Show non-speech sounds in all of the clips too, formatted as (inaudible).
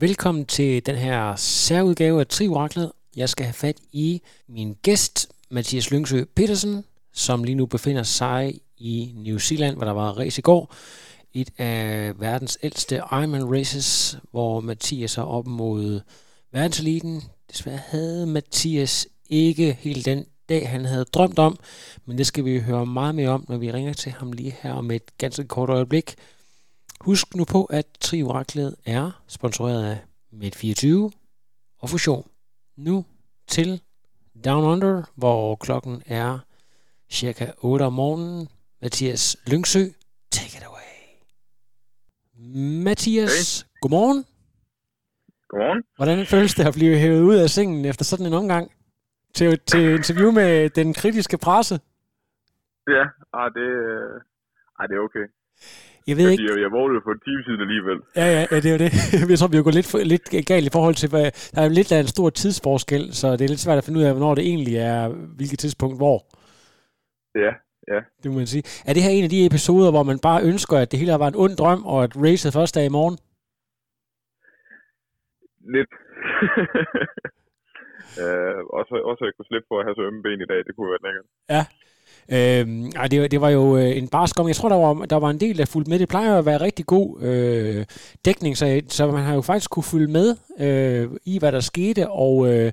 Velkommen til den her særudgave af Trioraklet. Jeg skal have fat i min gæst, Mathias Lyngsø Petersen, som lige nu befinder sig i New Zealand, hvor der var race i går. Et af verdens ældste Ironman races, hvor Mathias er op mod verdenseliten. Desværre havde Mathias ikke helt den dag, han havde drømt om, men det skal vi høre meget mere om, når vi ringer til ham lige her om et ganske kort øjeblik. Husk nu på, at Trioraklet er sponsoreret af Med24 og Fusion. Nu til Down Under, hvor klokken er cirka 8 om morgenen. Mathias Lyngsø, take it away. Mathias, hey. godmorgen. Godmorgen. Hvordan føles det at blive hævet ud af sengen efter sådan en omgang? Til, til interview med den kritiske presse? Ja, ah, det, ah, det er okay. Jeg ved ikke... Jeg, jeg vågnede for en time siden alligevel. Ja, ja, ja, det er jo det. (laughs) Jeg tror, vi er gået lidt, lidt galt i forhold til, hvad, der er jo lidt af en stor tidsforskel, så det er lidt svært at finde ud af, hvornår det egentlig er, hvilket tidspunkt hvor. Ja, ja. Det må man sige. Er det her en af de episoder, hvor man bare ønsker, at det hele var en ond drøm, og at racet først er i morgen? Lidt. (laughs) øh, også, også at jeg kunne slippe for at have så ømme ben i dag, det kunne være lækkert. Ja, Øhm, ej, det, det var jo øh, en barsk om. Jeg tror, der var, der var en del, der fulgte med. Det plejer at være rigtig god øh, dækning, så, så man har jo faktisk kunne følge med øh, i, hvad der skete, og øh,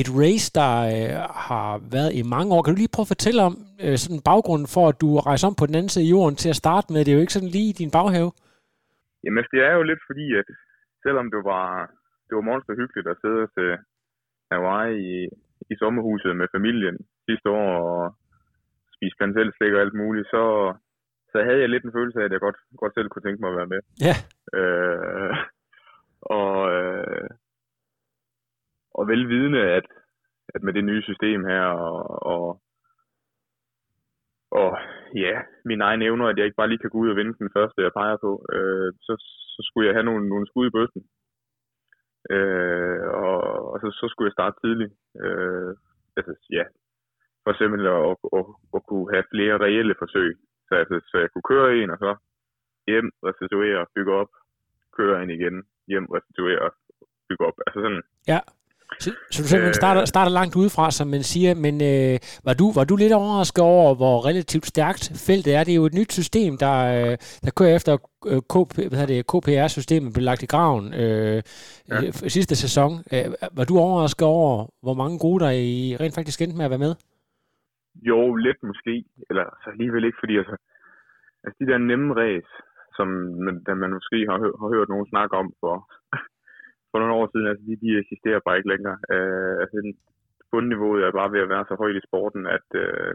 et race, der øh, har været i mange år. Kan du lige prøve at fortælle om øh, sådan baggrunden for, at du rejser om på den anden side af jorden til at starte med? Det er jo ikke sådan lige i din baghave. Jamen, altså, det er jo lidt fordi, at selvom det var, det var monster hyggeligt at sidde til Hawaii i, i sommerhuset med familien sidste år, og spise kanelselslik og alt muligt, så, så havde jeg lidt en følelse af, at jeg godt, godt selv kunne tænke mig at være med. Ja. Øh, (laughs) og, øh, og velvidende, at, at med det nye system her, og, og, og ja, mine egne evner, at jeg ikke bare lige kan gå ud og vinde den første, jeg peger på, øh, så, så skulle jeg have nogle, nogle skud i bøsten. Øh, og, og så, så skulle jeg starte tidligt. Øh, altså, ja, for simpelthen at, at, at, kunne have flere reelle forsøg. Så, altså, så jeg kunne køre en, og så hjem, restituere, bygge op, køre en igen, hjem, restituere, bygge op. Altså sådan. Ja. Så, så du simpelthen starter, øh. starter langt udefra, som man siger, men øh, var, du, var du lidt overrasket over, hvor relativt stærkt feltet er? Det er jo et nyt system, der, øh, der kører efter øh, KP, hvad det, KPR-systemet blev lagt i graven øh, ja. øh, sidste sæson. Øh, var du overrasket over, hvor mange gode der i rent faktisk endte med at være med? Jo, lidt måske, eller så alligevel ikke, fordi altså, altså de der nemme ræs, som man, man måske har, hø- har hørt nogen snakke om for, (laughs) for nogle år siden, altså de, de eksisterer bare ikke længere. Uh, altså bundniveauet er bare ved at være så højt i sporten, at, uh,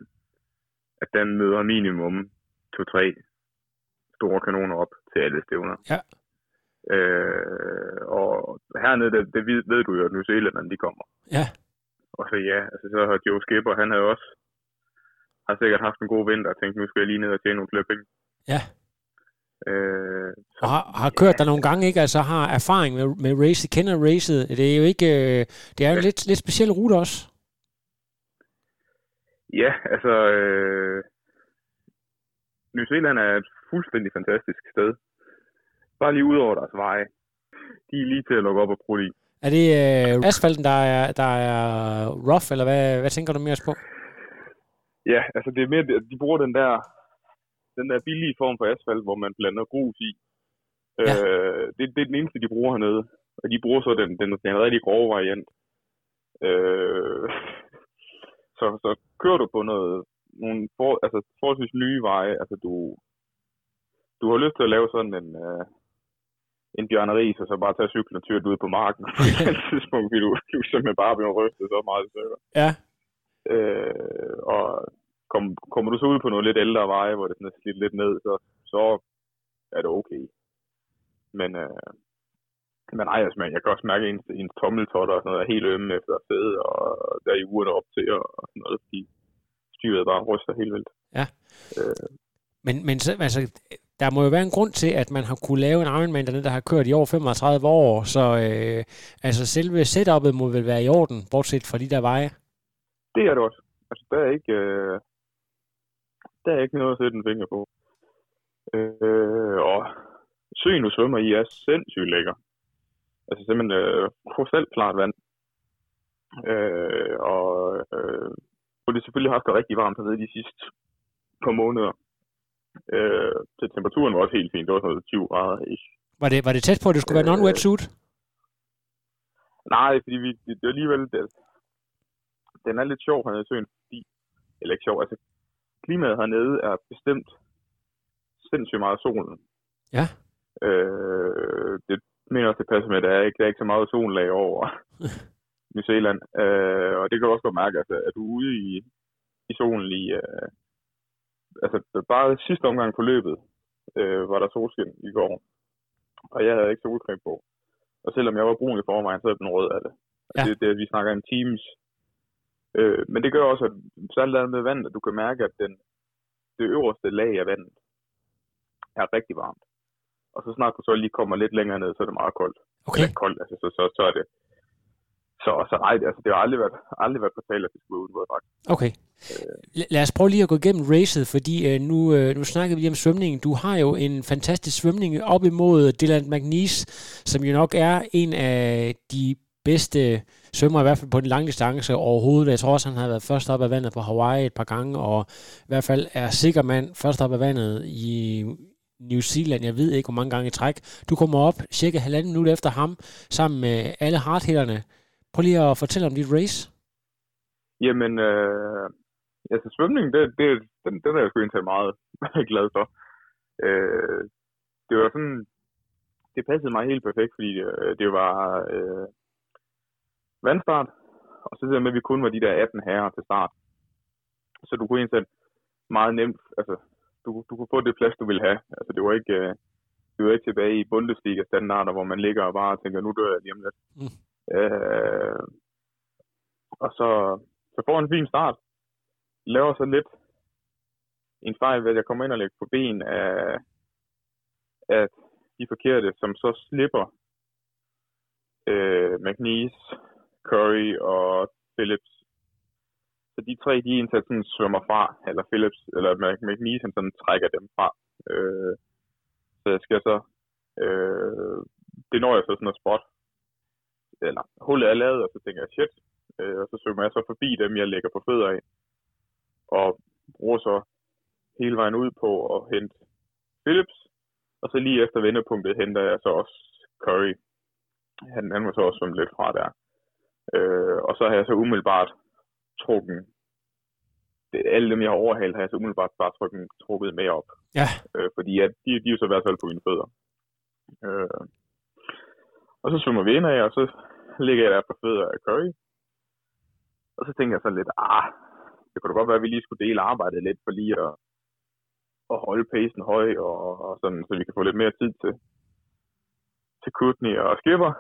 at den møder minimum to-tre store kanoner op til alle stævner. Ja. Uh, og hernede, det, det ved, ved du jo, at New Zealand, de kommer. Ja. Og så ja, altså så har Joe Skipper, han havde også har sikkert haft en god vinter og tænkt, nu skal jeg lige ned og tjene nogle flere penge. Ja. Øh, så, og har, har kørt ja. der nogle gange, ikke? Altså har erfaring med, med race, kender racet. Det er jo ikke, øh, det er jo ja. en lidt, lidt speciel rute også. Ja, altså, øh, New Zealand er et fuldstændig fantastisk sted. Bare lige ud over deres veje. De er lige til at lukke op og bruge i. Er det øh, asfalten, der er, der er rough, eller hvad, hvad tænker du mere på? Ja, altså det er mere, de bruger den der, den der billige form for asfalt, hvor man blander grus i. Ja. Øh, det, det er den eneste, de bruger hernede. Og de bruger så den, den, den rigtig grove variant. Øh, så, så kører du på noget, nogle for, altså forholdsvis nye veje, altså du, du har lyst til at lave sådan en, uh, en bjørneri, så så bare tage cyklen og tyre ud på marken (laughs) på et tidspunkt, fordi du, du simpelthen bare bliver rystet så meget i stykker. Ja, Øh, og kom, kommer du så ud på nogle lidt ældre veje, hvor det sådan er slidt lidt ned, så, så er det okay. Men, øh, men nej, altså, man, jeg kan også mærke, at ens, ens tommeltotter og sådan noget er helt ømme efter sidde, og der er i ugerne op til, og, og sådan noget, fordi styret bare ryster helt vildt. Ja. Øh. Men, men så, altså, der må jo være en grund til, at man har kunne lave en Ironman dernede, der har kørt i over 35 år, så øh, altså selve setup'et må vel være i orden, bortset fra de der veje? Det er det også. Altså, der er ikke, øh, der er ikke noget at sætte en finger på. Øh, og søen, du svømmer i, er sindssygt lækker. Altså simpelthen øh, krystalklart vand. Øh, og øh, og det selvfølgelig haft det rigtig varmt hernede de sidste par måneder. Øh, så temperaturen var også helt fint. Det var sådan 20 grader. Ikke? Var det, var det tæt på, at det skulle øh, være non-wet suit? Nej, fordi vi, det, det er alligevel... Det, den er lidt sjov hernede i søen, fordi... Eller ikke sjov, altså... Klimaet hernede er bestemt sindssygt meget solen. Ja. Øh, det mener også, det passer med, at der er ikke, der er ikke så meget sollag over (laughs) New Zealand. Øh, og det kan du også godt mærke, altså, at du er ude i, i solen lige... Øh, altså, bare sidste omgang på løbet øh, var der solskin i går. Og jeg havde ikke solcreme på. Og selvom jeg var brun i forvejen, så er den rød af det. Ja. det, det vi snakker en teams. Øh, men det gør også, at særligt med vand, at du kan mærke, at den, det øverste lag af vandet er rigtig varmt. Og så snart du så lige kommer lidt længere ned, så er det meget koldt. Okay. Eller koldt, altså, så, så, så er det... Så, så nej, altså, det har aldrig været, aldrig været på tale, at det skulle uden våddragt. Okay. Lad os prøve lige at gå igennem racet, fordi øh, nu, øh, nu snakker vi lige om svømningen. Du har jo en fantastisk svømning op imod Dylan McNeese, som jo nok er en af de bedste svømmer i hvert fald på den lange distance overhovedet. Jeg tror også, han har været først op af vandet på Hawaii et par gange, og i hvert fald er sikker mand først op af vandet i New Zealand. Jeg ved ikke, hvor mange gange i træk. Du kommer op cirka halvanden minut efter ham, sammen med alle hardhitterne. Prøv lige at fortælle om dit race. Jamen, øh, altså svømning, det, det, den, den er jeg sgu egentlig meget (laughs) glad for. Øh, det var sådan, det passede mig helt perfekt, fordi øh, det var øh, vandstart, og så det med, at vi kun var de der 18 herrer til start. Så du kunne egentlig meget nemt, altså, du, du kunne få det plads, du ville have. Altså, det var ikke, øh, det var ikke tilbage i Bundesliga-standarder, hvor man ligger og bare tænker, nu dør jeg lige om lidt. Mm. Øh, og så, så får en fin start. Laver så lidt en fejl ved, at jeg kommer ind og lægger på ben af, af de forkerte, som så slipper øh, McNeese, Curry og Phillips. Så de tre, de indtil sådan svømmer fra, eller Phillips, eller McNeese, han sådan trækker dem fra. Øh, så jeg skal så, øh, det når jeg så sådan at spot, eller hullet er lavet, og så tænker jeg, shit, øh, og så svømmer jeg så forbi dem, jeg lægger på fødder af, og bruger så hele vejen ud på at hente Phillips, og så lige efter vendepunktet henter jeg så også Curry. Han, han må så også svømme lidt fra der. Øh, og så har jeg så umiddelbart trukket det, alle dem, jeg har overhalet, har jeg så umiddelbart bare trukket, trukket med op. Ja. Øh, fordi at de, de er jo så i hvert fald på mine fødder. Øh, og så svømmer vi ind af, og så ligger jeg der på fødder af Curry. Og så tænker jeg så lidt, ah, det kunne da godt være, at vi lige skulle dele arbejdet lidt, for lige at, at holde pacen høj, og, og sådan, så vi kan få lidt mere tid til, til Kutney og Skipper.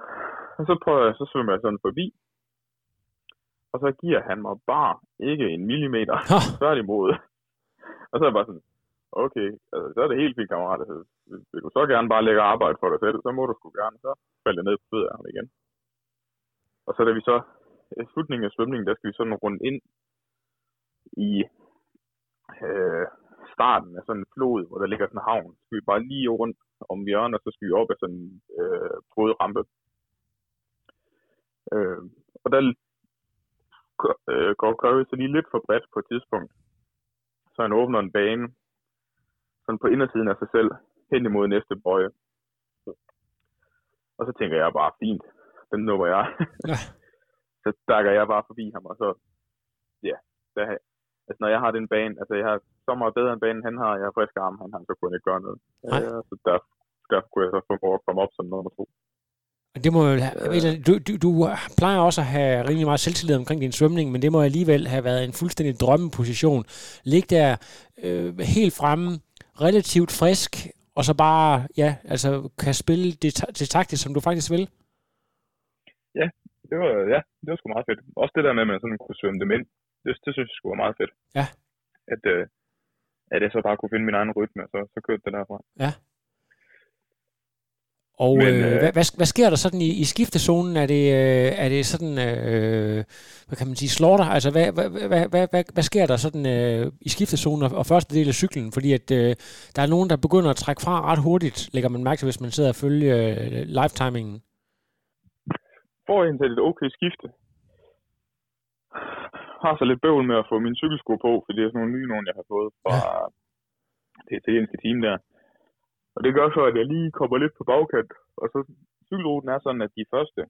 Og så prøver jeg, så svømmer jeg sådan forbi. Og så giver han mig bare ikke en millimeter, tværtimod. og så er jeg bare sådan, okay, altså, så er det helt fint, kammerat. Altså, vil du så gerne bare lægge arbejde for dig selv, så må du sgu gerne. Så falder jeg ned på fødder ham igen. Og så da vi så, i slutningen af svømningen, der skal vi sådan rundt ind i øh, starten af sådan en flod, hvor der ligger sådan en havn. Så skal vi bare lige rundt om hjørnet, og så skal vi op af sådan en øh, rampe. Øh, og der øh, går Curry så lige lidt for bredt på et tidspunkt. Så han åbner en bane, sådan på indersiden af sig selv, hen imod næste bøje. Og så tænker jeg bare, fint, den nubber jeg. Ja. (laughs) så stakker jeg bare forbi ham, og så, ja, der, altså når jeg har den bane, altså jeg har så meget bedre end banen han har, jeg har frisk arm, han har, så kunne ikke gøre noget. Øh, så der, der kunne jeg så få at komme op som nummer to. Det må have, du, du, du plejer også at have rimelig meget selvtillid omkring din svømning, men det må alligevel have været en fuldstændig drømmeposition. Lig der øh, helt fremme, relativt frisk, og så bare, ja, altså kan spille det, det taktisk, som du faktisk vil? ja, det var, ja, det var sgu meget fedt. Også det der med, at man sådan kunne svømme dem ind. Det, det synes jeg skulle var meget fedt. Ja. At, øh, at jeg så bare kunne finde min egen rytme, og så, så kørte det derfra. Ja. Og Men, øh, øh, hvad, hvad, hvad sker der sådan i, i skiftezonen? Er det, øh, er det sådan, øh, hvad kan man sige, slaughter? Altså, hvad, hvad, hvad, hvad, hvad, hvad sker der sådan øh, i skiftezonen og, og første del af cyklen? Fordi at øh, der er nogen, der begynder at trække fra ret hurtigt, lægger man mærke til, hvis man sidder og følger øh, live-timingen. får jeg til et okay skifte. Har så lidt bøvl med at få mine cykelsko på, fordi det er sådan nogle nye nogen, jeg har fået fra det italienske team der. Og det gør så, at jeg lige kommer lidt på bagkant. Og så cykelruten er sådan, at de første,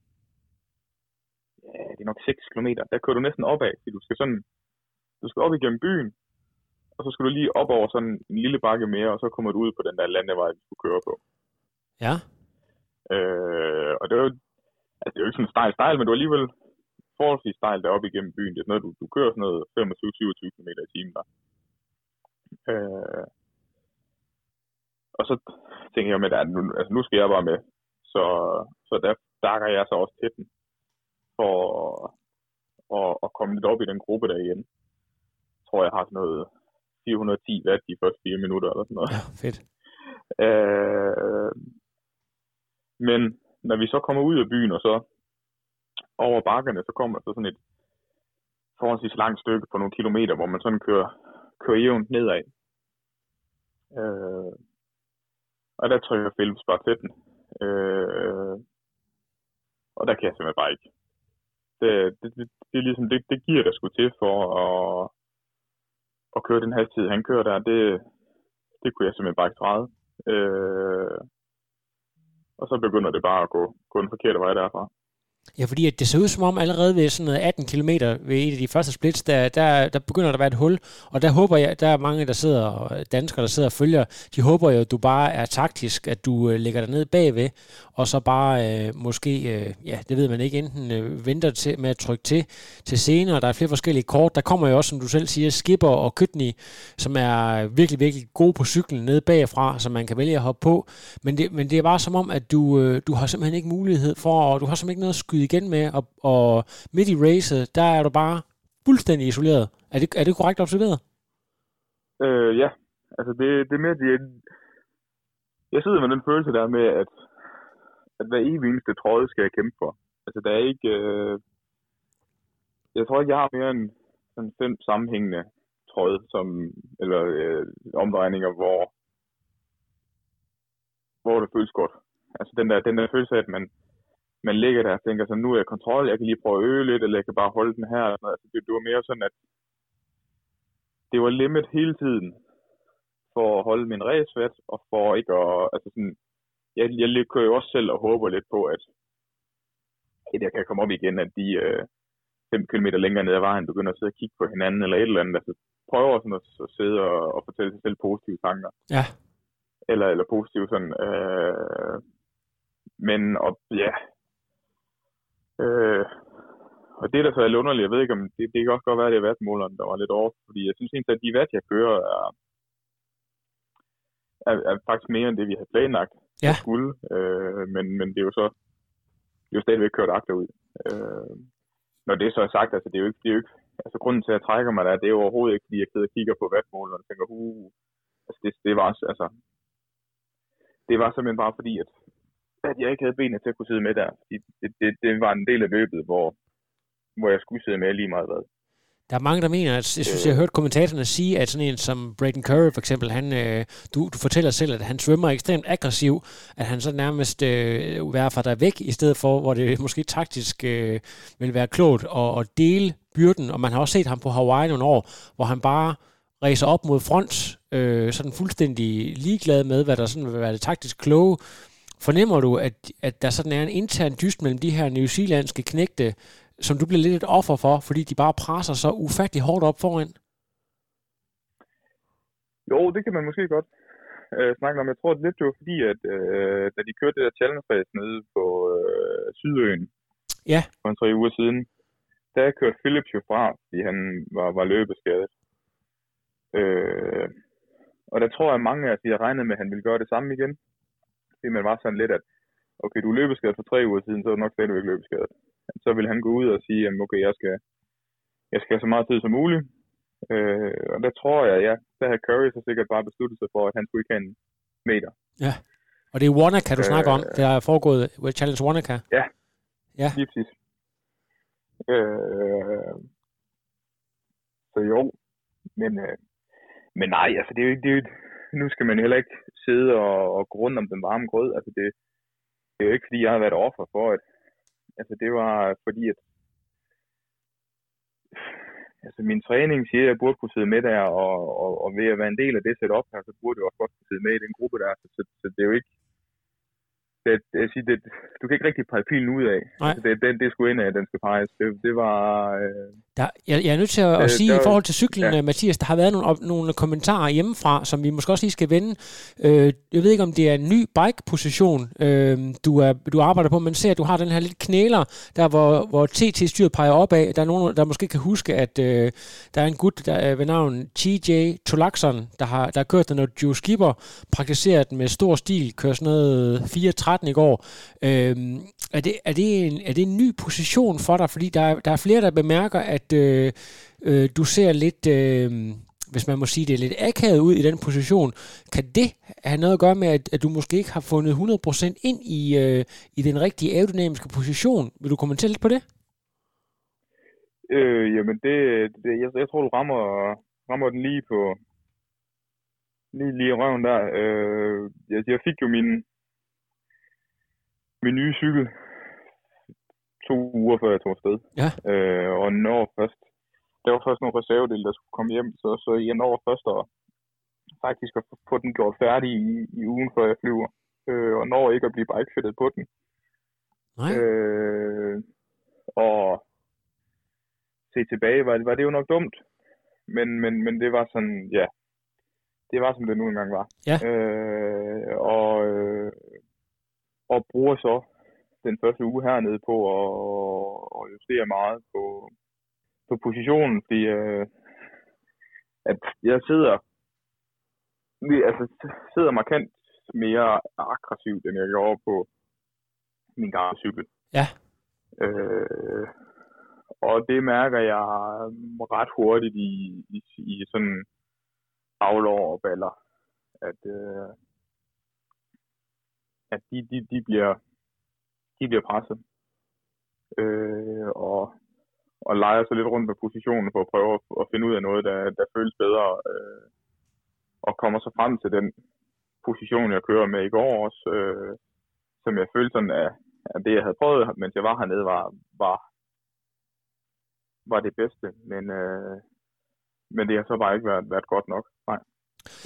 ja, det er nok 6 km, der kører du næsten opad, fordi du skal sådan, du skal op igennem byen, og så skal du lige op over sådan en lille bakke mere, og så kommer du ud på den der landevej, du skulle køre på. Ja, Øh, og det er jo, altså det er jo ikke sådan stejl stejl, men du er alligevel forholdsvis stejl deroppe igennem byen. Det er sådan noget, du, du kører sådan noget 25-27 km i timen der. Øh, og så tænker jeg med, at nu, altså nu skal jeg bare med. Så, så der dakker jeg så også til den, for at, at komme lidt op i den gruppe der igen. Jeg tror, jeg har sådan noget 410 watt de første fire minutter eller sådan noget. ja fedt. Øh, men når vi så kommer ud af byen, og så over bakkerne, så kommer der så sådan et forholdsvis langt stykke på nogle kilometer, hvor man sådan kører, kører jævnt nedad. Øh, og der trykker Philips bare til den. Øh, og der kan jeg simpelthen bare ikke. Det, det, det, det er ligesom, det, det giver der sgu til for at, at køre den hastighed, han kører der. Det, det kunne jeg simpelthen bare ikke træde. Øh, og så begynder det bare at gå, gå den forkerte vej derfra. Ja, fordi at det ser ud som om allerede ved sådan noget 18 km ved et af de første splits, der, der, der begynder der at være et hul, og der håber jeg, der er mange, der sidder, danskere, der sidder og følger, de håber jo, at du bare er taktisk, at du øh, lægger dig ned bagved, og så bare øh, måske, øh, ja, det ved man ikke, enten øh, venter til, med at trykke til til senere, der er flere forskellige kort, der kommer jo også, som du selv siger, Skipper og Kytni, som er virkelig, virkelig gode på cyklen nede bagfra, som man kan vælge at hoppe på, men det, men det er bare som om, at du, øh, du har simpelthen ikke mulighed for, og du har simpelthen ikke noget skyde igen med, og, og midt i racet, der er du bare fuldstændig isoleret. Er det, er det korrekt observeret? Øh, ja, altså det, det er mere, det, jeg sidder med den følelse der med, at, at hver evig eneste tråd skal jeg kæmpe for. Altså der er ikke, øh, jeg tror ikke, jeg har mere end sådan fem sammenhængende tråd, som, eller øh, omdrejninger, hvor, hvor det føles godt. Altså den der, den der følelse af, at man, man ligger der og tænker sådan, nu er jeg kontrol, jeg kan lige prøve at øge lidt, eller jeg kan bare holde den her. Altså, det, det var mere sådan, at det var limit hele tiden for at holde min racevært, og for ikke at, altså sådan, jeg, jeg kører jo også selv og håber lidt på, at, at jeg kan komme op igen, at de øh, 5 km længere ned ad vejen begynder at sidde og kigge på hinanden, eller et eller andet, altså prøver sådan at, at sidde og, og fortælle sig selv positive tanker. Ja. Eller, eller positive sådan, øh, men og, ja, Øh, og det, der så er lidt underligt, jeg ved ikke om, det, det kan også godt være, at det er vatmåleren, der var lidt over, fordi jeg synes egentlig, at de vat, jeg kører, er, er, er faktisk mere end det, vi har planlagt Ja. at skulle. Øh, men, men det er jo så det er jo stadigvæk kørt agterud. Øh, når det så er sagt, altså det er jo ikke, det er jo ikke altså grunden til, at jeg trækker mig der, det er jo overhovedet ikke, fordi jeg sidder og kigger på vatmåleren og tænker, uh, altså det, det var altså, det var simpelthen bare fordi, at at jeg ikke havde benene til at kunne sidde med der. Det, det, det, det var en del af løbet, hvor, hvor jeg skulle sidde med lige meget hvad. Der er mange, der mener, at jeg synes, jeg har hørt kommentatorerne sige, at sådan en som Braden Curry for eksempel, han, øh, du, du fortæller selv, at han svømmer ekstremt aggressiv, at han så nærmest øh, værfer dig væk, i stedet for, hvor det måske taktisk øh, vil være klogt at, at dele byrden, og man har også set ham på Hawaii nogle år, hvor han bare ræser op mod front, øh, sådan fuldstændig ligeglad med, hvad der sådan vil være det taktisk kloge. Fornemmer du, at, at der sådan er en intern dyst mellem de her newzealandske knægte, som du bliver lidt et offer for, fordi de bare presser så ufattelig hårdt op foran? Jo, det kan man måske godt øh, snakke om. Jeg tror det lidt, det var fordi, at øh, da de kørte det der challenge race nede på øh, Sydøen Ja. for en tre uger siden, der kørte Philips jo fra, fordi han var, var løbeskadet. Øh, og der tror jeg, mange af os, de har regnet med, at han ville gøre det samme igen. Fordi man var sådan lidt, at okay, du er løbeskadet for tre uger siden, så er du nok stadigvæk løbeskadet. så vil han gå ud og sige, at okay, jeg skal, jeg skal have så meget tid som muligt. Øh, og der tror jeg, ja, der har Curry så sikkert bare besluttet sig for, at han skulle ikke have en meter. Ja, og det er Wanaka, du øh, snakker om. Det er foregået World Challenge Wanaka. Ja, ja. lige præcis. Øh, så jo, men, øh, men nej, altså det er jo ikke, det er jo, nu skal man heller ikke sidde og, og grunde om den varme grød. Altså det, det er jo ikke, fordi jeg har været offer for, at altså det var fordi, at altså min træning siger, at jeg burde kunne sidde med der, og, og, og ved at være en del af det setup her, så burde jeg også godt kunne sidde med i den gruppe der. Så, så, så det er jo ikke, det, jeg siger, det, du kan ikke rigtig pege pilen ud af. Nej. Altså, det, det, det skulle ind af, den skal peges. Det, det var... Øh, der, jeg, jeg er nødt til at, at Øh, sige der- i forhold til cyklen, ja. ja. Mathias, der har været nogle, op, nogle kommentarer hjemmefra, som vi måske også lige skal vende. Øh, jeg ved ikke, om det er en ny bike-position, øh, du, er, du arbejder på, men ser, at du har den her lidt knæler, der hvor, hvor TT-styret peger opad. Der er nogen, der måske kan huske, at øh, der er en gut der er ved navn TJ Tolakson, der har, der har kørt den, og Joe Skipper praktiserer den med stor stil, kører sådan noget 4.13 i går. Øh, er, det, er, det en, er det en ny position for dig? Fordi der, er- der er flere, der bemærker, at øh, øh, du ser lidt, øh, hvis man må sige det, lidt akavet ud i den position. Kan det have noget at gøre med, at, at du måske ikke har fundet 100% ind i, øh, i den rigtige aerodynamiske position? Vil du kommentere lidt på det? øh, jamen det, det jeg, jeg tror, du rammer, rammer den lige på lige, lige røven der. Øh, jeg, jeg fik jo min, min nye cykel to uger før jeg tog afsted. Ja. Øh, og når først, der var først nogle reservedele, der skulle komme hjem, så, så jeg når først at faktisk at få den gjort færdig i, i ugen, før jeg flyver. Øh, og når ikke at blive bikefittet på den. Nej. Øh, og se tilbage, var, var det jo nok dumt. Men, men, men det var sådan, ja, det var som det nu engang var. Ja. Øh, og, øh, og bruger så den første uge hernede på at, at justere meget på, på positionen, fordi øh, at jeg sidder altså sidder markant mere aggressivt, end jeg gjorde på min gamle cykel. Ja. Øh, og det mærker jeg ret hurtigt i, i, i sådan aflår og baller, at, øh, at de, de, de, bliver, de bliver presset. Øh, og, og leger sig lidt rundt med positionen for at prøve at, at finde ud af noget, der, der føles bedre. Øh, og kommer så frem til den position, jeg kører med i går også, øh, som jeg følte sådan, at, at det, jeg havde prøvet, mens jeg var hernede, var, var, var det bedste. Men, øh, men det har så bare ikke været, været godt nok.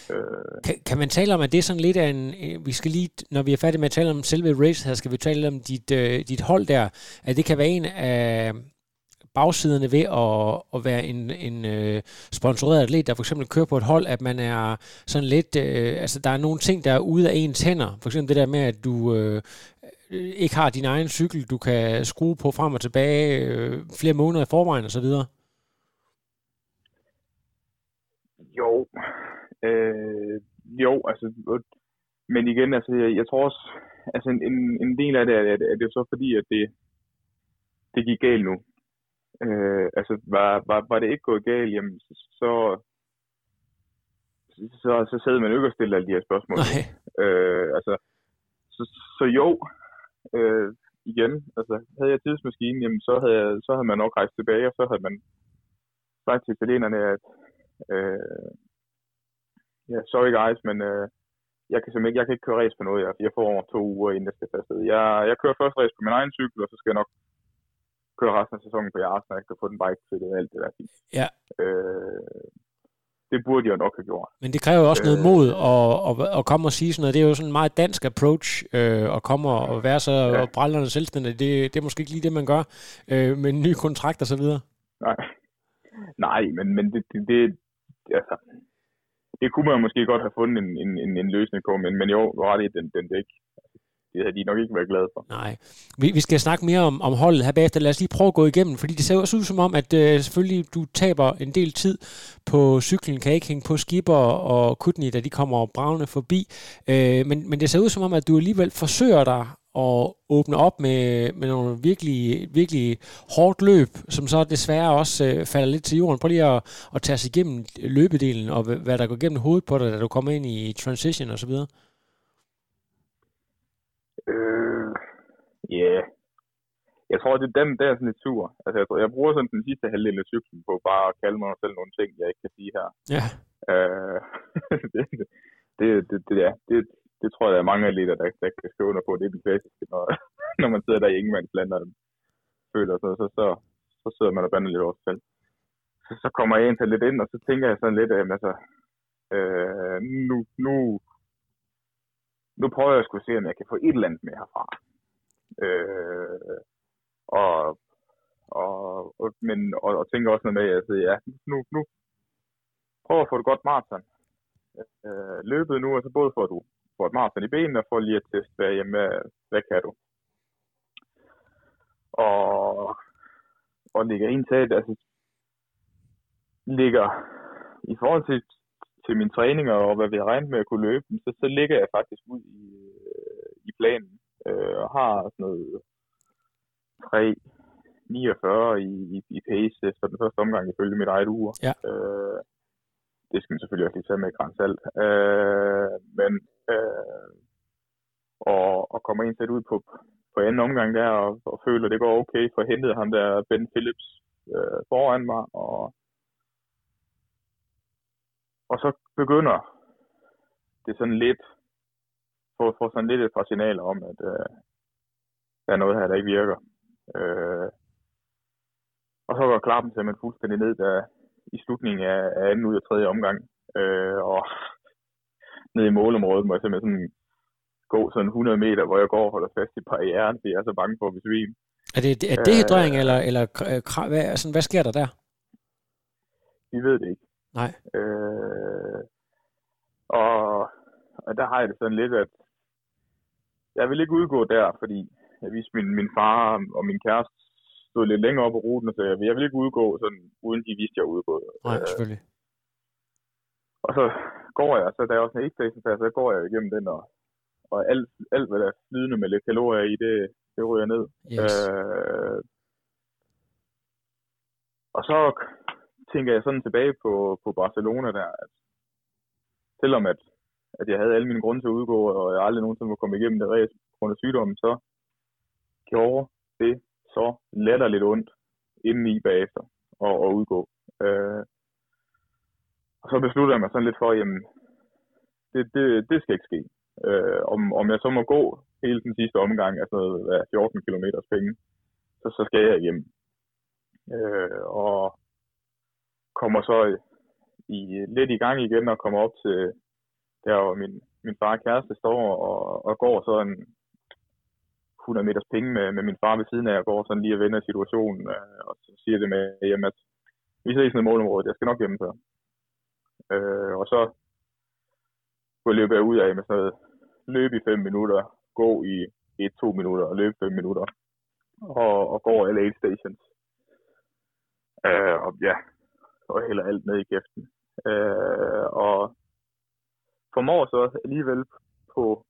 Øh, Kan, kan man tale om, at det er sådan lidt af en... øh, Vi skal lige, når vi er færdige med at tale om selve race her, skal vi tale om dit, øh, dit hold der. At det kan være en af bagsiderne ved at, at være en, en øh, sponsoreret atlet, der for eksempel kører på et hold, at man er sådan lidt... Øh, altså, der er nogle ting, der er ude af ens hænder. For eksempel det der med, at du... Øh, ikke har din egen cykel, du kan skrue på frem og tilbage øh, flere måneder i forvejen og så videre. Jo, øh, jo, altså, men igen, altså, jeg, jeg tror også, altså en, en, en del af det er, er, er det så fordi, at det, det gik galt nu. Øh, altså, var, var, var det ikke gået galt, jamen, så, så, så sidder man jo ikke og stiller alle de her spørgsmål. Nej. Øh, altså, så, så jo, øh, igen, altså, havde jeg tidsmaskinen, jamen, så havde, jeg, så havde man nok rejst tilbage, og så havde man sagt til italienerne, at øh, ja, sorry guys, men øh, jeg kan simpelthen ikke, jeg kan ikke køre race på noget, jeg, jeg får over to uger, inden jeg skal tage afsted. Jeg, jeg kører først race på min egen cykel, og så skal jeg nok køre resten af sæsonen på jeres, når jeg kan få den bike til det og alt det der. Ja. Øh, det burde jeg nok have gjort. Men det kræver jo også noget Øh. mod at, at, at komme og sige sådan noget. Det er jo sådan en meget dansk approach øh, at komme og og være så Ja. ja. brællerne selvstændig. Det, det er måske ikke lige det, man gør øh, med en ny kontrakt og så videre. Nej, Nej men, men det, det, det, altså, det kunne man måske godt have fundet en, en, en, en løsning på, men, men jo, ret i, den, den, det. Det havde de nok ikke været glade for. Nej. Vi, vi skal snakke mere om, om holdet her bagefter. Lad os lige prøve at gå igennem, fordi det ser også ud som om, at øh, selvfølgelig du taber en del tid på cyklen, kan ikke hænge på Skipper og Kutni, da de kommer bravende forbi. Øh, men, men det ser ud som om, at du alligevel forsøger dig at åbne op med, med nogle virkelig, virkelig hårdt løb, som så desværre også øh, falder lidt til jorden. Prøv lige at, at tage sig igennem løbedelen, og hvad der går igennem hovedet på dig, da du kommer ind i transition og så videre. Øh, ja, yeah. jeg tror, det er dem, der er sådan lidt sur. Altså, jeg, tror, jeg bruger sådan den sidste halvdel af cyklen på bare at kalde mig selv nogle ting, jeg ikke kan sige her. Ja. Øh, (laughs) det, det, det, det, ja, det, det tror jeg, der er mange atleter, der, der kan skrive under på. Det er den klassiske, når, (laughs) når man sidder der i ingenmandsland og føler sig, så, så, så sidder man og bander lidt over sig selv. Så, så kommer jeg ind til lidt ind, og så tænker jeg sådan lidt, at altså, øh, nu, nu, nu prøver jeg at skulle se, om jeg kan få et eller andet med herfra. Øh, og, og, og, men, og, og tænker også noget med, at altså, ja, nu, nu prøver at få det godt maraton. Øh, løbet nu, og så både får du får et maraton i benene, for lige at teste, hvad, jamen, hvad, hvad kan du? Og, og ligger ind til, altså, ligger i forhold til, til mine træninger og hvad vi har regnet med at kunne løbe, så, så ligger jeg faktisk ud i, i planen øh, og har sådan noget 3, 49 i, i, i pace efter den første omgang ifølge mit eget ur. Ja. Øh, det skal man selvfølgelig også lige tage med i salt. Øh, men øh, og, og kommer ind sæt ud på, på anden omgang der, og, og føler, at det går okay, for hentede ham der Ben Phillips øh, foran mig, og, og så begynder det sådan lidt, får, få sådan lidt et par signaler om, at øh, der er noget her, der ikke virker. Øh, og så går klappen simpelthen fuldstændig ned der, i slutningen af, af anden ud af tredje omgang. Øh, og ned i målområdet må jeg simpelthen sådan gå sådan 100 meter, hvor jeg går og holder fast i barrieren, fordi jeg er så bange for at besvime. Er det, er det hydrering, øh, eller, eller hvad, altså, hvad sker der der? Vi ved det ikke. Nej. Øh, og, og der har jeg det sådan lidt, at jeg vil ikke udgå der, fordi jeg viste min, min far og min kæreste stod lidt længere op på ruten, så jeg, jeg vil ikke udgå, sådan, uden de vidste, jeg udgået. Nej, selvfølgelig. Øh, og så går jeg, så der er også en station så går jeg igennem den, og, og alt, alt, hvad der er flydende med lidt kalorier i, det, det ryger ned. Yes. Øh, og så tænker jeg sådan tilbage på, på Barcelona der, at selvom at, at jeg havde alle mine grunde til at udgå, og jeg aldrig nogensinde må komme igennem det race på grund af sygdommen, så gjorde det så lidt ondt indeni bagefter og, og udgå. Øh, og så besluttede jeg mig sådan lidt for, jamen, det, det, det skal ikke ske. Øh, om, om jeg så må gå hele den sidste omgang, altså hvad, 14 km penge, så, så skal jeg hjem. Øh, og kommer så i, lidt i gang igen og kommer op til der, hvor min, min far og kæreste står og, og går så en 100 meters penge med, med min far ved siden af, og går sådan lige og vender situationen, øh, og så siger det med, jamen, at vi ses ned i målområdet, jeg skal nok hjem så. Øh, og så kunne jeg løbe ud af med sådan noget, løb i 5 minutter, gå i 1-2 minutter og løb 5 minutter, og, og går alle 8 stations. Øh, og ja, og hælder alt ned i kæften. Øh, og formår så alligevel på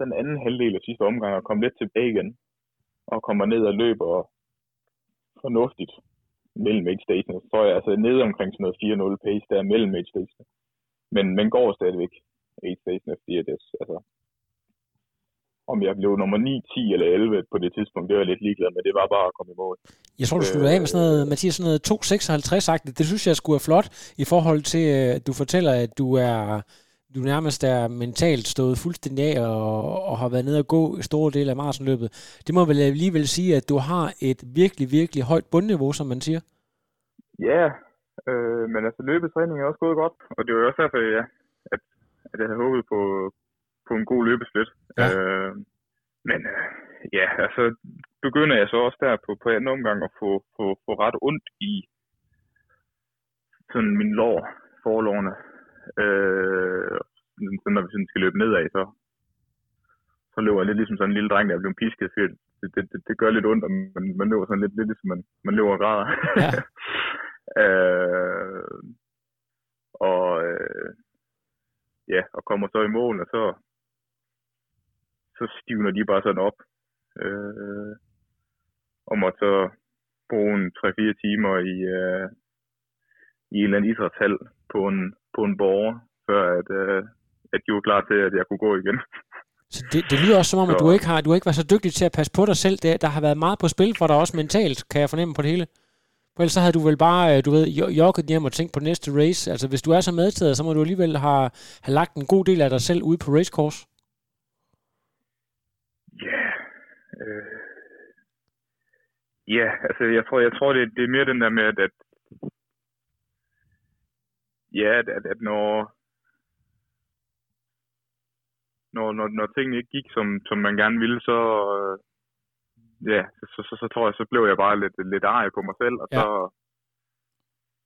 den anden halvdel af sidste omgang at komme lidt tilbage igen, og kommer ned og løber fornuftigt mellem mage. Så tror jeg altså nede omkring sådan noget 4-0 pace der mellem mage. Men, men går stadigvæk 8 station det, Altså, om jeg blev nummer 9, 10 eller 11 på det tidspunkt, det var jeg lidt ligeglad med. Det var bare at komme i mål. Jeg tror, du skulle af med sådan noget, Mathias, sådan noget 256-agtigt. Det synes jeg skulle være flot i forhold til, øh, at du fortæller, at du er du nærmest er mentalt stået fuldstændig af og, og har været nede og gå store dele af maratonløbet. Det må vel alligevel sige, at du har et virkelig, virkelig højt bundniveau, som man siger? Ja, øh, men altså løbetræning er også gået godt, og det var også derfor, ja, at, at jeg havde håbet på, på en god løbesplit. Ja. Øh, men øh, ja, altså begynder jeg så også der på, på anden omgang at få, få, få ret ondt i sådan min lår, forlårene. Øh, så når vi sådan skal løbe nedad, så, så løber jeg lidt ligesom sådan en lille dreng, der er blevet pisket, for det, det, det, det gør lidt ondt, og man, man løber sådan lidt, lidt ligesom man, man løber og græder. Ja. (laughs) øh, og øh, ja, og kommer så i mål, og så, så stivner de bare sådan op. Øh, og måtte så bruge en 3-4 timer i, øh, i en eller anden idrætshal på en, på en borger, før at, øh, at de var klar til, at jeg kunne gå igen. (laughs) Så det, det lyder også som om, at du ikke har du ikke været så dygtig til at passe på dig selv. Det, der har været meget på spil for dig også mentalt, kan jeg fornemme på det hele. For ellers så havde du vel bare, øh, du ved, jogget hjem og tænkt på næste race. Altså hvis du er så medtaget, så må du alligevel have, have lagt en god del af dig selv ude på racecourse. Ja, yeah. øh, ja, altså jeg tror, jeg tror det, det er mere den der med, at, at ja, at, at, at når, når, når, når tingene ikke gik, som, som man gerne ville, så, øh, ja, så, så, så, tror jeg, så blev jeg bare lidt, lidt ej på mig selv, og ja. så,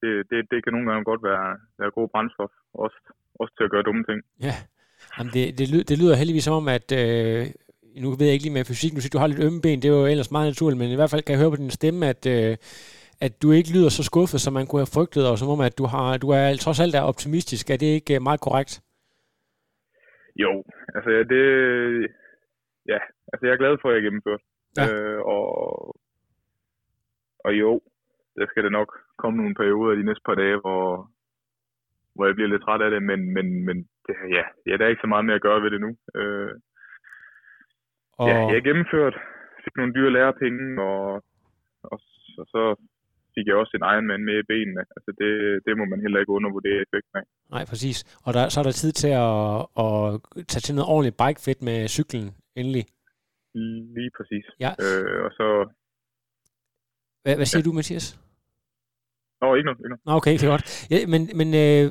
det, det, det kan nogle gange godt være, være god brændstof, også, også til at gøre dumme ting. Ja, Jamen det, det, lyder, det lyder heldigvis som om, at øh, nu ved jeg ikke lige med fysik, nu siger du har lidt ømme ben, det er jo ellers meget naturligt, men i hvert fald kan jeg høre på din stemme, at, øh, at du ikke lyder så skuffet, som man kunne have frygtet, og som om, at du, har, du er trods alt er optimistisk. Er det ikke øh, meget korrekt? Jo, altså det, ja, altså jeg er glad for, at jeg gennemført. Ja. Øh, og, og jo, der skal det nok komme nogle perioder de næste par dage, hvor, hvor jeg bliver lidt træt af det, men, men, men det, ja, ja, der er ikke så meget mere at gøre ved det nu. Øh, og... Ja, jeg har gennemført, fik nogle dyre lærepenge, og, og, og så fik jeg også en Ironman med i benene. Altså det, det må man heller ikke undervurdere effekten af. Nej, præcis. Og der, så er der tid til at, at tage til noget ordentligt bikefit med cyklen endelig. Lige præcis. Ja. Øh, og så... Hvad, hvad siger ja. du, Mathias? Nå, ikke noget. Ikke noget. Nå, okay, det er godt. Ja, men men øh,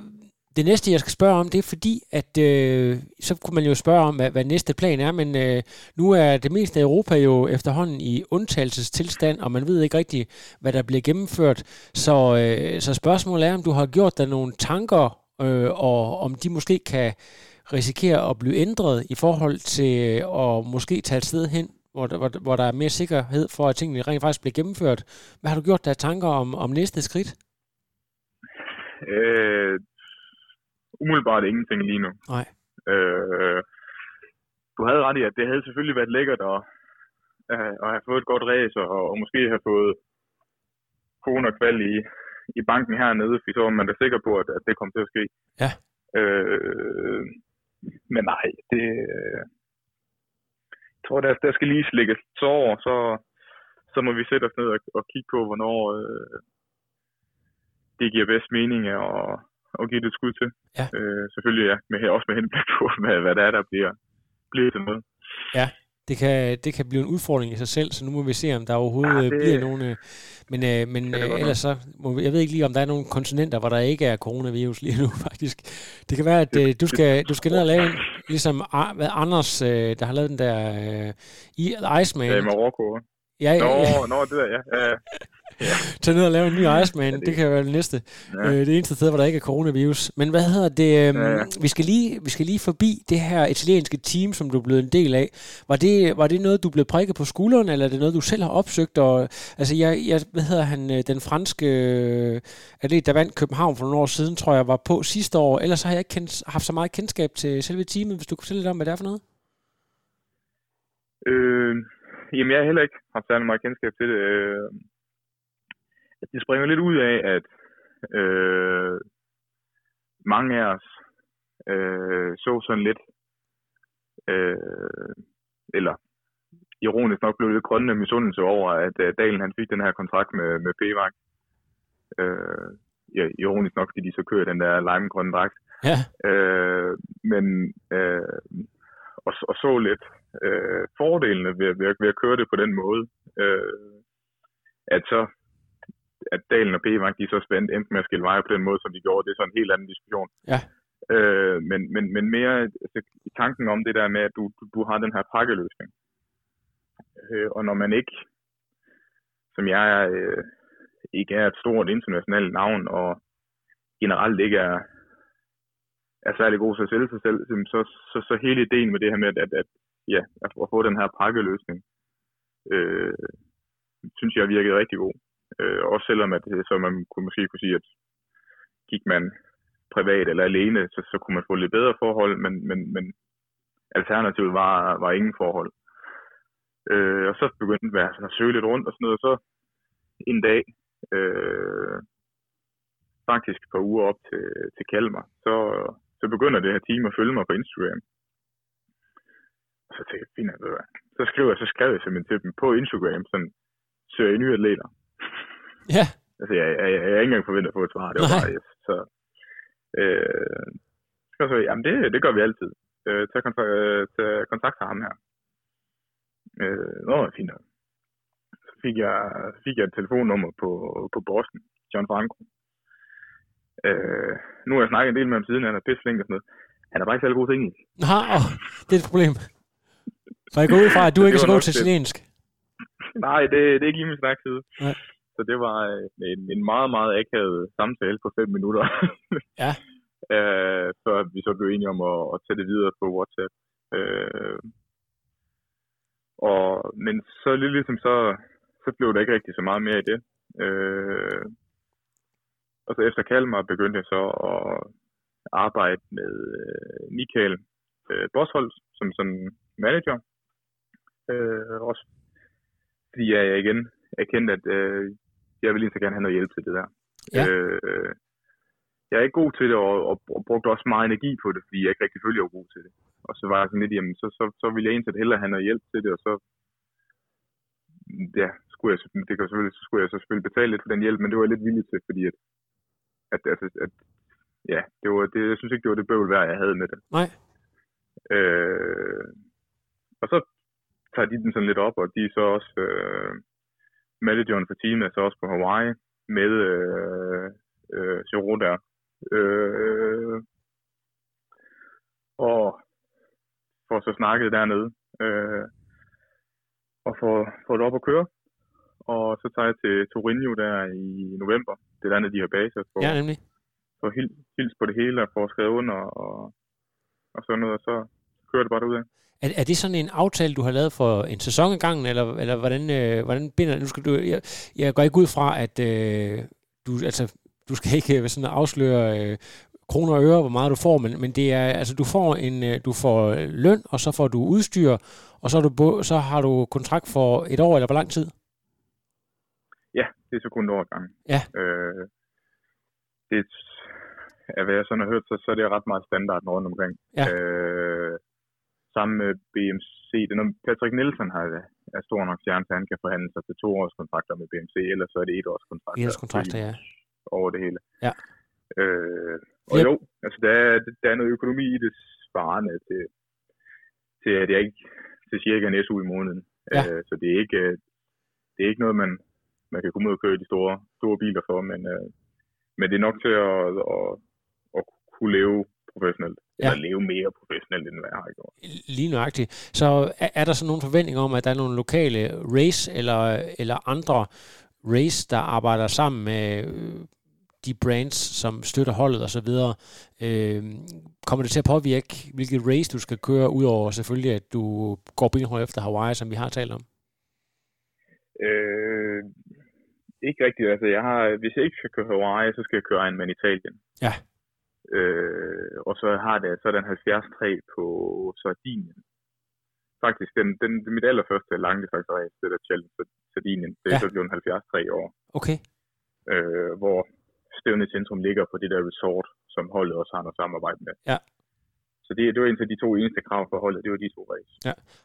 det næste, jeg skal spørge om, det er fordi, at øh, så kunne man jo spørge om, hvad, hvad næste plan er, men øh, nu er det meste af Europa jo efterhånden i undtagelsestilstand, og man ved ikke rigtig, hvad der bliver gennemført. Så, øh, så spørgsmålet er, om du har gjort dig nogle tanker, øh, og om de måske kan risikere at blive ændret i forhold til øh, at måske tage et sted hen, hvor der, hvor, hvor der er mere sikkerhed for, at tingene rent faktisk bliver gennemført. Hvad har du gjort dig tanker om, om næste skridt? Øh, umiddelbart ingenting lige nu. Nej. Øh, du havde ret i, at det havde selvfølgelig været lækkert at, at have fået et godt race, og, og måske have fået kone og kval i, i banken hernede, for så var man da sikker på, at, at det kom til at ske. Ja. Øh, men nej, det... Øh, jeg tror, der, der skal lige slikkes så over, så, så må vi sætte os ned og, og kigge på, hvornår øh, det giver bedst mening at, at give det et skud til. Ja. Øh, selvfølgelig ja, med, også med henblik på, (laughs) hvad, hvad det er, der bliver, bliver til noget. Ja, det kan, det kan blive en udfordring i sig selv, så nu må vi se, om der overhovedet ja, det... bliver nogle... Øh, men øh, men øh, ellers så... Må, jeg ved ikke lige, om der er nogle kontinenter, hvor der ikke er coronavirus lige nu, (laughs) faktisk. Det kan være, at øh, du, skal, du skal ned og lave en... Ligesom hvad Anders, øh, der har lavet den der... Øh, Iceman. Ja, i Marokko. Ja, ja, ja. Nå, nå, det der, ja. ja. Ja. (laughs) Tag ned og lave en ny Iceman, ja, det, det kan være det næste. Ja. Øh, det eneste sted, hvor der ikke er coronavirus. Men hvad hedder det? Øh, ja, ja. Vi, skal lige, vi skal lige forbi det her italienske team, som du er blevet en del af. Var det, var det noget, du blev prikket på skulderen, eller er det noget, du selv har opsøgt? Og, altså, jeg, jeg, hvad hedder han, øh, den franske øh, atlet, der vandt København for nogle år siden, tror jeg, var på sidste år. Ellers har jeg ikke kendt, haft så meget kendskab til selve teamet, hvis du kunne fortælle lidt om, hvad det er for noget? Øh, jamen, jeg har heller ikke haft særlig meget kendskab til det. Øh, det springer lidt ud af, at øh, mange af os øh, så sådan lidt, øh, eller ironisk nok blev lidt grønne misundelse over, at uh, Dalen han fik den her kontrakt med, med P-Vagt. Øh, ja, ironisk nok, fordi de så kører den der limegrønne dragt. Ja. Øh, men øh, og, og så lidt øh, fordelene ved, ved, ved at køre det på den måde. Øh, at så at Dalen og P-Vang, de så spændt endte med at skille veje på den måde, som de gjorde. Det er så en helt anden diskussion. Ja. Øh, men, men, men mere altså, tanken om det der med, at du, du, du har den her pakkeløsning. Øh, og når man ikke, som jeg er, øh, ikke er et stort internationalt navn, og generelt ikke er, er særlig god til at sælge sig selv, så, så, så hele ideen med det her med, at, at, ja, at få den her pakkeløsning, øh, synes jeg virkede rigtig god. Øh, også selvom at, øh, så man kunne måske kunne sige, at gik man privat eller alene, så, så kunne man få lidt bedre forhold, men, men, men alternativet var, var ingen forhold. Øh, og så begyndte jeg altså at søge lidt rundt og sådan noget, og så en dag, øh, faktisk et par uger op til, til Kalmar, så, så begynder det her team at følge mig på Instagram. Og så tænkte jeg, fint. Så skriver jeg, så skrev jeg simpelthen til dem på Instagram, sådan, søger I nye atleter? Ja. Altså, jeg, jeg, jeg, jeg er ikke engang forventet at få et svar. Det var Nej. bare, yes. Så, øh, så så, jamen det, det gør vi altid. Øh, tag, kontakt, øh, tag kontakt til ham her. Øh, nå, fint nok. Så fik jeg, så fik jeg et telefonnummer på, på Boston, John Franco. Øh, nu har jeg snakket en del med ham siden, han er pisseflink og sådan noget. Han er bare ikke særlig god til engelsk. Nå, åh, det er et problem. For jeg går ud fra, at du (laughs) ikke er så god til italiensk. Nej, det, det er ikke lige min side. Nej. Så det var øh, en, en meget, meget akavet samtale på fem minutter. (laughs) Ja. (laughs) øh, før vi så blev enige om at, at tage det videre på WhatsApp. Øh, og, men så lidt ligesom så, så blev der ikke rigtig så meget mere i det. Øh, og så efter Kalmar begyndte jeg så at arbejde med øh, Michael øh, Bosholz som, som manager. Øh, også fordi jeg igen erkendte, at øh, jeg ville lige så gerne have noget hjælp til det der. Ja. Øh, jeg er ikke god til det, og, og, og brugte også meget energi på det, fordi jeg ikke rigtig følte, jeg var god til det. Og så var jeg sådan lidt, jamen, så, så, så ville jeg egentlig hellere have noget hjælp til det, og så ja, skulle jeg, det kan selvfølgelig, så skulle jeg så selvfølgelig betale lidt for den hjælp, men det var jeg lidt villig til, fordi at, at, at, at ja, det var, det, jeg synes ikke, det var det bøvl værd, jeg havde med det. Nej. Øh, og så tager de den sådan lidt op, og de er så også, øh, manageren for teamet er så også på Hawaii med øh, øh, Giro der. Øh, og får så snakket dernede, øh, og får, får det op at køre. Og så tager jeg til Torino der i november. Det er dernede, de har baser for, Ja, nemlig. for hils, hils på det hele og får skrevet under og, og sådan noget, og så kører det bare ud af. Er, er det sådan en aftale, du har lavet for en sæson i gangen, eller, eller hvordan, øh, hvordan binder nu skal du, jeg, jeg går ikke ud fra, at øh, du, altså, du skal ikke øh, sådan afsløre øh, kroner og øre, hvor meget du får, men, men det er, altså, du får en, øh, du får løn, og så får du udstyr, og så, er du, så har du kontrakt for et år, eller hvor lang tid? Ja, det er så kun et år ad gangen. Ja. Øh, det er, hvad jeg sådan har hørt, så, så er det ret meget standard rundt omkring. Ja. Øh, sammen med BMC, det er noget, Patrick Nielsen har, er stor nok stjerne, så han kan forhandle sig til to års kontrakter med BMC, ellers så er det et års kontrakter. Et års kontrakter, ja. Over det hele. Ja. Øh, og Ja. jo, altså der er, der er noget økonomi i det svarende til, til at jeg ikke til cirka en SU i måneden. Ja. Øh, så det er ikke, øh, det er ikke noget, man, man kan komme ud og køre de store, store biler for, men, øh, men det er nok til at, at, at kunne leve professionelt. Ja. Eller leve mere professionelt, end hvad jeg har gjort. Lige nøjagtigt. Så er, er der så nogle forventninger om, at der er nogle lokale race eller, eller andre race, der arbejder sammen med øh, de brands, som støtter holdet osv.? Øh, kommer det til at påvirke, hvilket race du skal køre, udover selvfølgelig, at du går benhårdt efter Hawaii, som vi har talt om? Øh, ikke rigtigt. Altså, jeg har, hvis jeg ikke skal køre Hawaii, så skal jeg køre Ironman Italien. Ja. Øh, og så har det så den 70-3 på Sardinien. Faktisk, den, den, mit allerførste langdistanceræs, det der Challenge Sardinien. Det er Ja. så blevet 70-3 år, Okay. øh, hvor Stævne Centrum ligger på det der resort, som holdet også har noget samarbejde med. Ja. Så det, det var indtil de to eneste krav for holdet, det var de to race.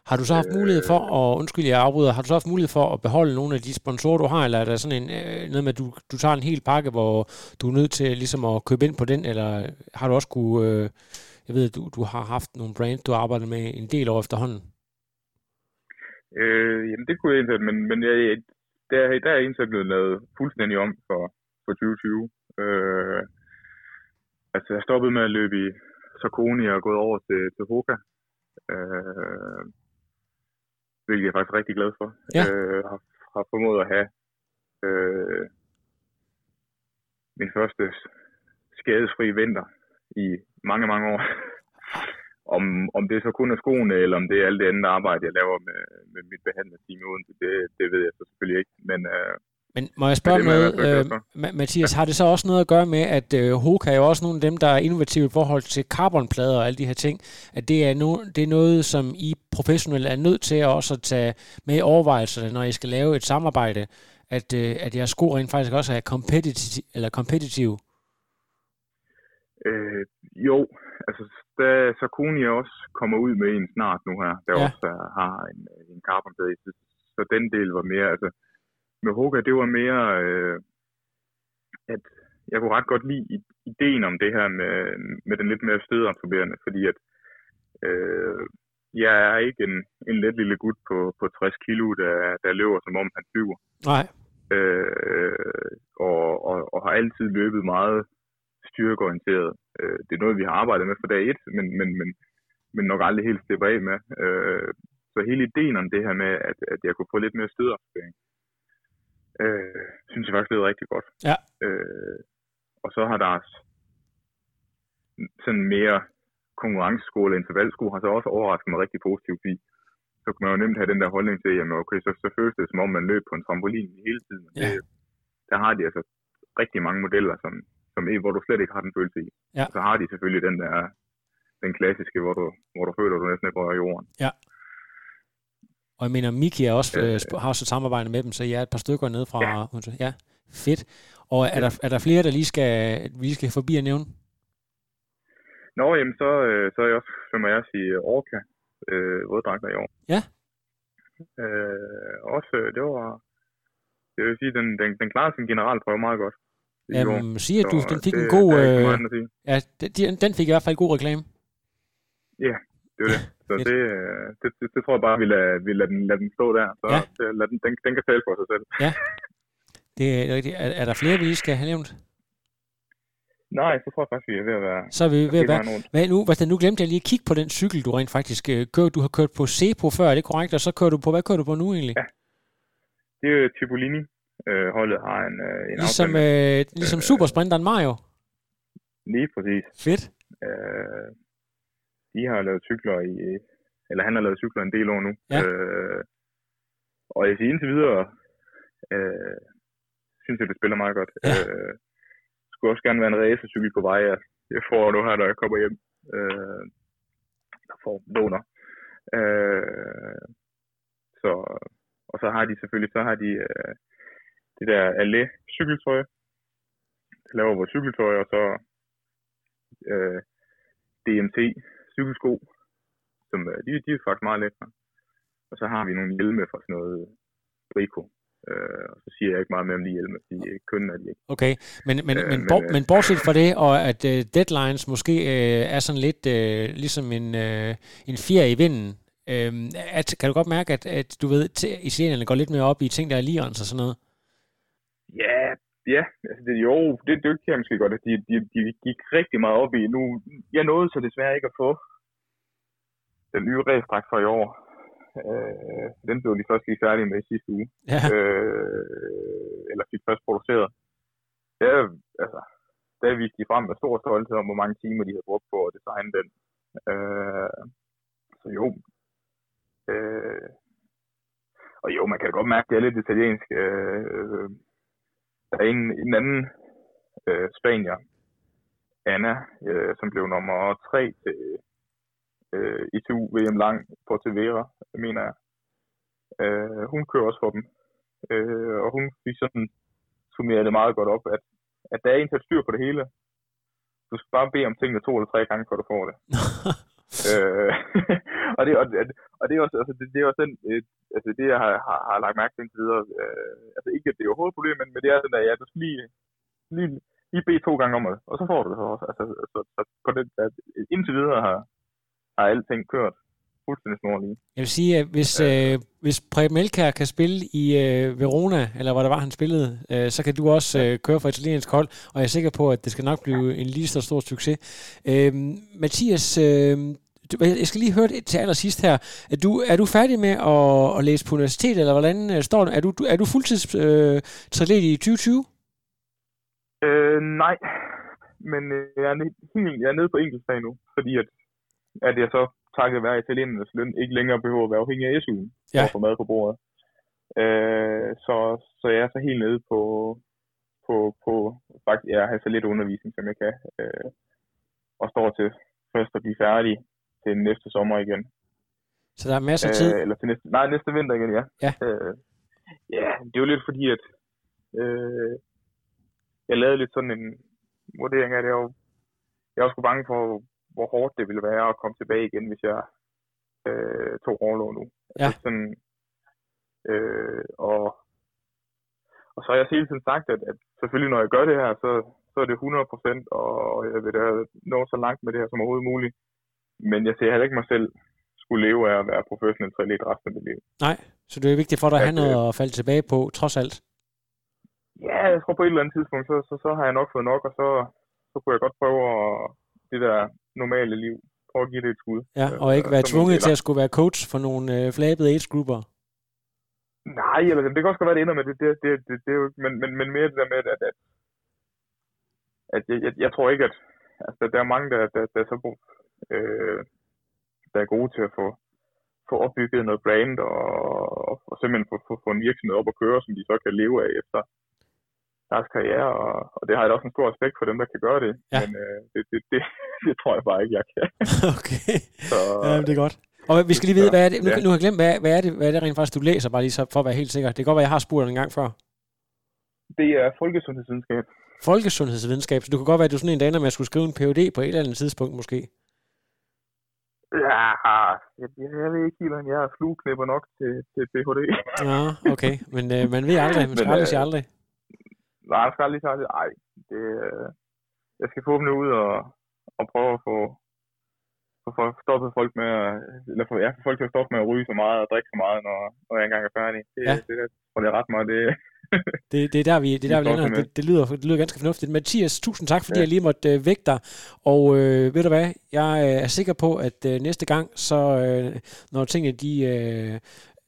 Har du så haft mulighed for, og undskyld, jeg afbryder, har du så haft mulighed for at beholde nogle af de sponsorer, du har, eller er der sådan en, øh, noget med, at du, du tager en hel pakke, hvor du er nødt til ligesom at købe ind på den, eller har du også kunne, øh, jeg ved, du, du har haft nogle brands, du har arbejdet med en del år efterhånden? Øh, jamen, det kunne jeg indsætte, men, men jeg, der, der er indsat blevet lavet fuldstændig om for, for 2020. Øh, altså, jeg stoppede med at løbe i Sarkoni og er gået over til, til Hoka. Øh, hvilket jeg er faktisk rigtig glad for. Ja. Øh, har, har formået at have øh, min første skadesfri vinter i mange, mange år. (laughs) om, om det så kun er skoene, eller om det er alt det andet arbejde, jeg laver med, med mit behandlerteam Odense, det, det ved jeg så selvfølgelig ikke. Men, øh, Men må jeg spørge noget, øh, Mathias, har det så også noget at gøre med, at øh, Hoka er jo også nogle af dem, der er innovative i forhold til carbonplader og alle de her ting, at det er, no, det er noget, som I professionelle er nødt til også at tage med i overvejelserne, når I skal lave et samarbejde, at, øh, at jeres sko rent faktisk også er competitive, eller competitive. Øh, jo, altså da Saucony også kommer ud med en snart nu her, der Ja. ja. også har en, en carbon så, så den del var mere, altså med Hoka, det var mere, øh, at jeg kunne ret godt lide ideen om det her med, med den lidt mere stødabsorberende, fordi at øh, jeg er ikke en, en let lille gut på, på 60 kilo, der, der løber som om han flyver Nej, øh, og, og, og har altid løbet meget styrkeorienteret. Øh, det er noget, vi har arbejdet med fra dag et, men, men, men, men nok aldrig helt slipper af med. Øh, så hele ideen om det her med, at, at jeg kunne få lidt mere stødopsparing, øh, synes jeg faktisk er rigtig godt. Ja. Øh, og så har der sådan mere konkurrencesko eller intervalsko har så også overrasket mig rigtig positivt, fordi så kan man jo nemt have den der holdning til, jamen okay, så, så føles det som om, man løb på en trampolin hele tiden. Ja. Det, der har de altså rigtig mange modeller, som, som hvor du slet ikke har den følelse i. Ja. Og så har de selvfølgelig den der, den klassiske, hvor du, hvor du føler, at du næsten ikke rører jorden. Og jeg mener, Miki er også, øh, Øh. har også et samarbejde med dem, så jeg er et par stykker nede fra... Ja, ja fedt. Og er der, er der flere, der lige skal, vi skal forbi at nævne? Nå, jamen så, øh, så er jeg også, som jeg sige, Orca, øh, våddragter i år. Ja. Øh, også, øh, det var, det vil sige, den, den, den klarede sin generalprøve meget godt. Jamen, sig, at du, Så den fik det, en god... Øh, ja, den, den fik i hvert fald god reklame. Det er det. Så det, øh, det, det, det, tror jeg bare, vi lader, vi lader, den, lader den stå der. Så Ja. lad den, den, den kan tale for sig selv. Det er, rigtigt. er, er der flere, vi lige skal have nævnt? Nej, så tror jeg faktisk, vi er ved at være... Så er vi ved at være... Hvad nu, hvad, nu glemte jeg lige at kigge på den cykel, du rent faktisk øh, kører. Du har kørt på Cepo før, er det korrekt? Og så kører du på... Hvad kører du på nu egentlig? Ja. Det er jo Cipollini. Øh, holdet har en, øh, en Ligesom, aftale. øh, ligesom supersprinteren Mario. Lige præcis. Fedt. Øh, de har lavet cykler i, eller han har lavet cykler en del år nu. Ja. Øh, og jeg siger indtil videre, øh, synes jeg, det spiller meget godt. Ja. Øh, skulle også gerne være en racercykel på vej, jeg, jeg får nu her, når jeg kommer hjem. Øh, der får låner. Øh, så, og så har de selvfølgelig, så har de øh, det der Allé cykeltøj. Der laver vores cykeltøj, og så øh, DMT cykelsko, som øh, de, de er faktisk meget lækre. Og så har vi nogle hjelme fra sådan noget. Øh, og så siger jeg ikke meget mere om de hjelme, fordi kun er de ikke. Okay, men, men, Øh, men, men, øh, men bortset fra det, og at uh, deadlines måske uh, er sådan lidt uh, ligesom en, uh, en fjer i vinden, uh, at, kan du godt mærke, at, at du ved, t- italienerne går lidt mere op i ting, der er lirens og sådan noget? Ja, ja, altså det, jo, det, det kan jeg måske godt. at De, de, de gik rigtig meget op i. Nu, jeg nåede så desværre ikke at få den nye ræsdragt for i år. Øh, den blev de først lige færdige med i sidste uge. Ja, øh, eller fik først produceret. Ja, altså, der viste de frem med stor stolthed om, hvor mange timer de havde brugt på at designe den. Øh, så jo. Øh, og jo, man kan godt mærke, at det er lidt italiensk. Øh, der er en, en anden øh, spanier, Anna, øh, som blev nummer 3 til øh, ITU VM lang på Tevera, mener jeg. Øh, hun kører også for dem. Øh, og hun fik sådan summerer det meget godt op, at, at der er en til at styr på det hele. Du skal bare bede om tingene to eller tre gange, før du får det. (laughs) øh, (laughs) og, det, og, og det er også, altså, det, det er også den, øh, altså det, jeg har, har, har lagt mærke til indtil videre. Øh, altså ikke, at det er overhovedet et problem, men, men det er sådan, at ja, du skal lige, lige, lige bede to gange om det, og så får du det så også. Altså, så, så på det, at indtil videre har, har alting kørt fuldstændig snorlige. jeg vil sige, at hvis, øh, hvis Preben Melkær kan spille i øh, Verona, eller hvor der var, han spillede, øh, så kan du også øh, køre for italiensk hold, og jeg er sikker på, at det skal nok blive en lige så stor succes. Øh, Mathias, øh, du- jeg skal lige høre det til allersidst her. Er du, er du færdig med at, at læse på universitet, eller hvordan øh, står det? Er du, du- er du fuldtids øh, triatlet i 2020? Øh, nej, men øh, jeg er, ned- helt, jeg er nede på enkeltfag nu, fordi at, at jeg så takket være italienernes løn ikke længere behøver at være afhængig af SU'en Ja. for at få mad på bordet. Øh, så, så jeg er så helt nede på, på, på faktisk, jeg har så lidt undervisning, som jeg kan, øh, og står til først at blive færdig til næste sommer igen. Så der er masser af tid? Øh, eller til næste, nej, næste vinter igen, ja. Ja. Øh, ja, det er jo lidt fordi, at øh, jeg lavede lidt sådan en vurdering af det, og jeg var sgu bange for, hvor hårdt det ville være at komme tilbage igen, hvis jeg øh, tog overlov nu. Ja. Altså sådan, øh, og, og så har jeg hele tiden sagt, at, at selvfølgelig når jeg gør det her, så, så er det 100%, og jeg vil da nå så langt med det her som overhovedet muligt. Men jeg ser heller ikke mig selv skulle leve af at være professionel triatlet resten af mit liv. Nej, så det er vigtigt for dig at have At, noget at falde tilbage på, trods alt. Ja, jeg tror på et eller andet tidspunkt, så, så, så har jeg nok fået nok, og så, så kunne jeg godt prøve at, det der normale liv, prøve at give det et skud. Ja, og ikke være tvunget til at skulle være coach for nogle øh, flabede age-grupper. Nej, eller det kan også godt være, det ender med det. det, det, det, det er men, men, men mere det der med, at, at, at jeg, jeg, jeg tror ikke, at altså, der er mange, der, der, der, er så, øh, der er gode til at få, få opbygget noget brand og, og, og simpelthen få, få, få en virksomhed op at køre, som de så kan leve af efter deres karriere, og, og det har jeg da også en stor respekt for dem, der kan gøre det, Ja. men øh, det, det, det, (laughs) det tror jeg bare ikke, jeg kan. (laughs) okay. Så, Ja, det er godt. Og vi skal lige vide, hvad er det, nu, Ja. nu har jeg glemt, hvad, hvad, er det, hvad er det rent faktisk, du læser, bare lige så for at være helt sikker. Det kan godt være, jeg har spurgt dig en gang før. Det er folkesundhedsvidenskab. Folkesundhedsvidenskab, så du kan godt være, at du sådan en, der ender med at skulle skrive en PhD på et eller andet tidspunkt måske. Ja, jeg, jeg ved ikke helt, om jeg er flueknipper nok til, til PhD. Ja, okay. Men øh, man ved aldrig. Man (laughs) skal Men, aldrig øh, sige aldrig. Nej, jeg skal aldrig sige det. Ej, det, øh, jeg skal forhåbentlig ud og, og prøve at få, få, stoppet folk med at, eller få, ja, folk til at stoppe med at ryge så meget og drikke så meget, når, når jeg engang er færdig. Det, Ja. det, det, tror jeg ret meget, det, Det, det er der, vi, det er der, vi med. Det, det, lyder, det lyder ganske fornuftigt. Mathias, tusind tak, fordi Ja. jeg lige måtte øh, vække dig. Og øh, ved du hvad, jeg øh, er sikker på, at øh, næste gang, så øh, når tingene de... Øh,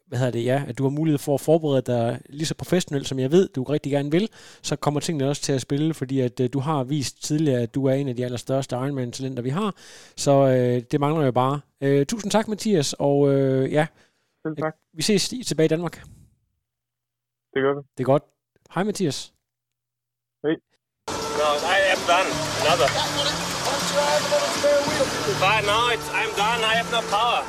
hvad hedder det, ja, at du har mulighed for at forberede dig lige så professionelt, som jeg ved, du rigtig gerne vil, så kommer tingene også til at spille, fordi at øh, du har vist tidligere, at du er en af de allerstørste Ironman-talenter, vi har. Så øh, det mangler jo bare. Øh, tusind tak, Mathias, og øh, ja, Selv tak. vi ses tilbage i Danmark. Det gør vi. Det er godt. Hej, Mathias. No, I am done. Another. But no, it's, I'm done. I have no power.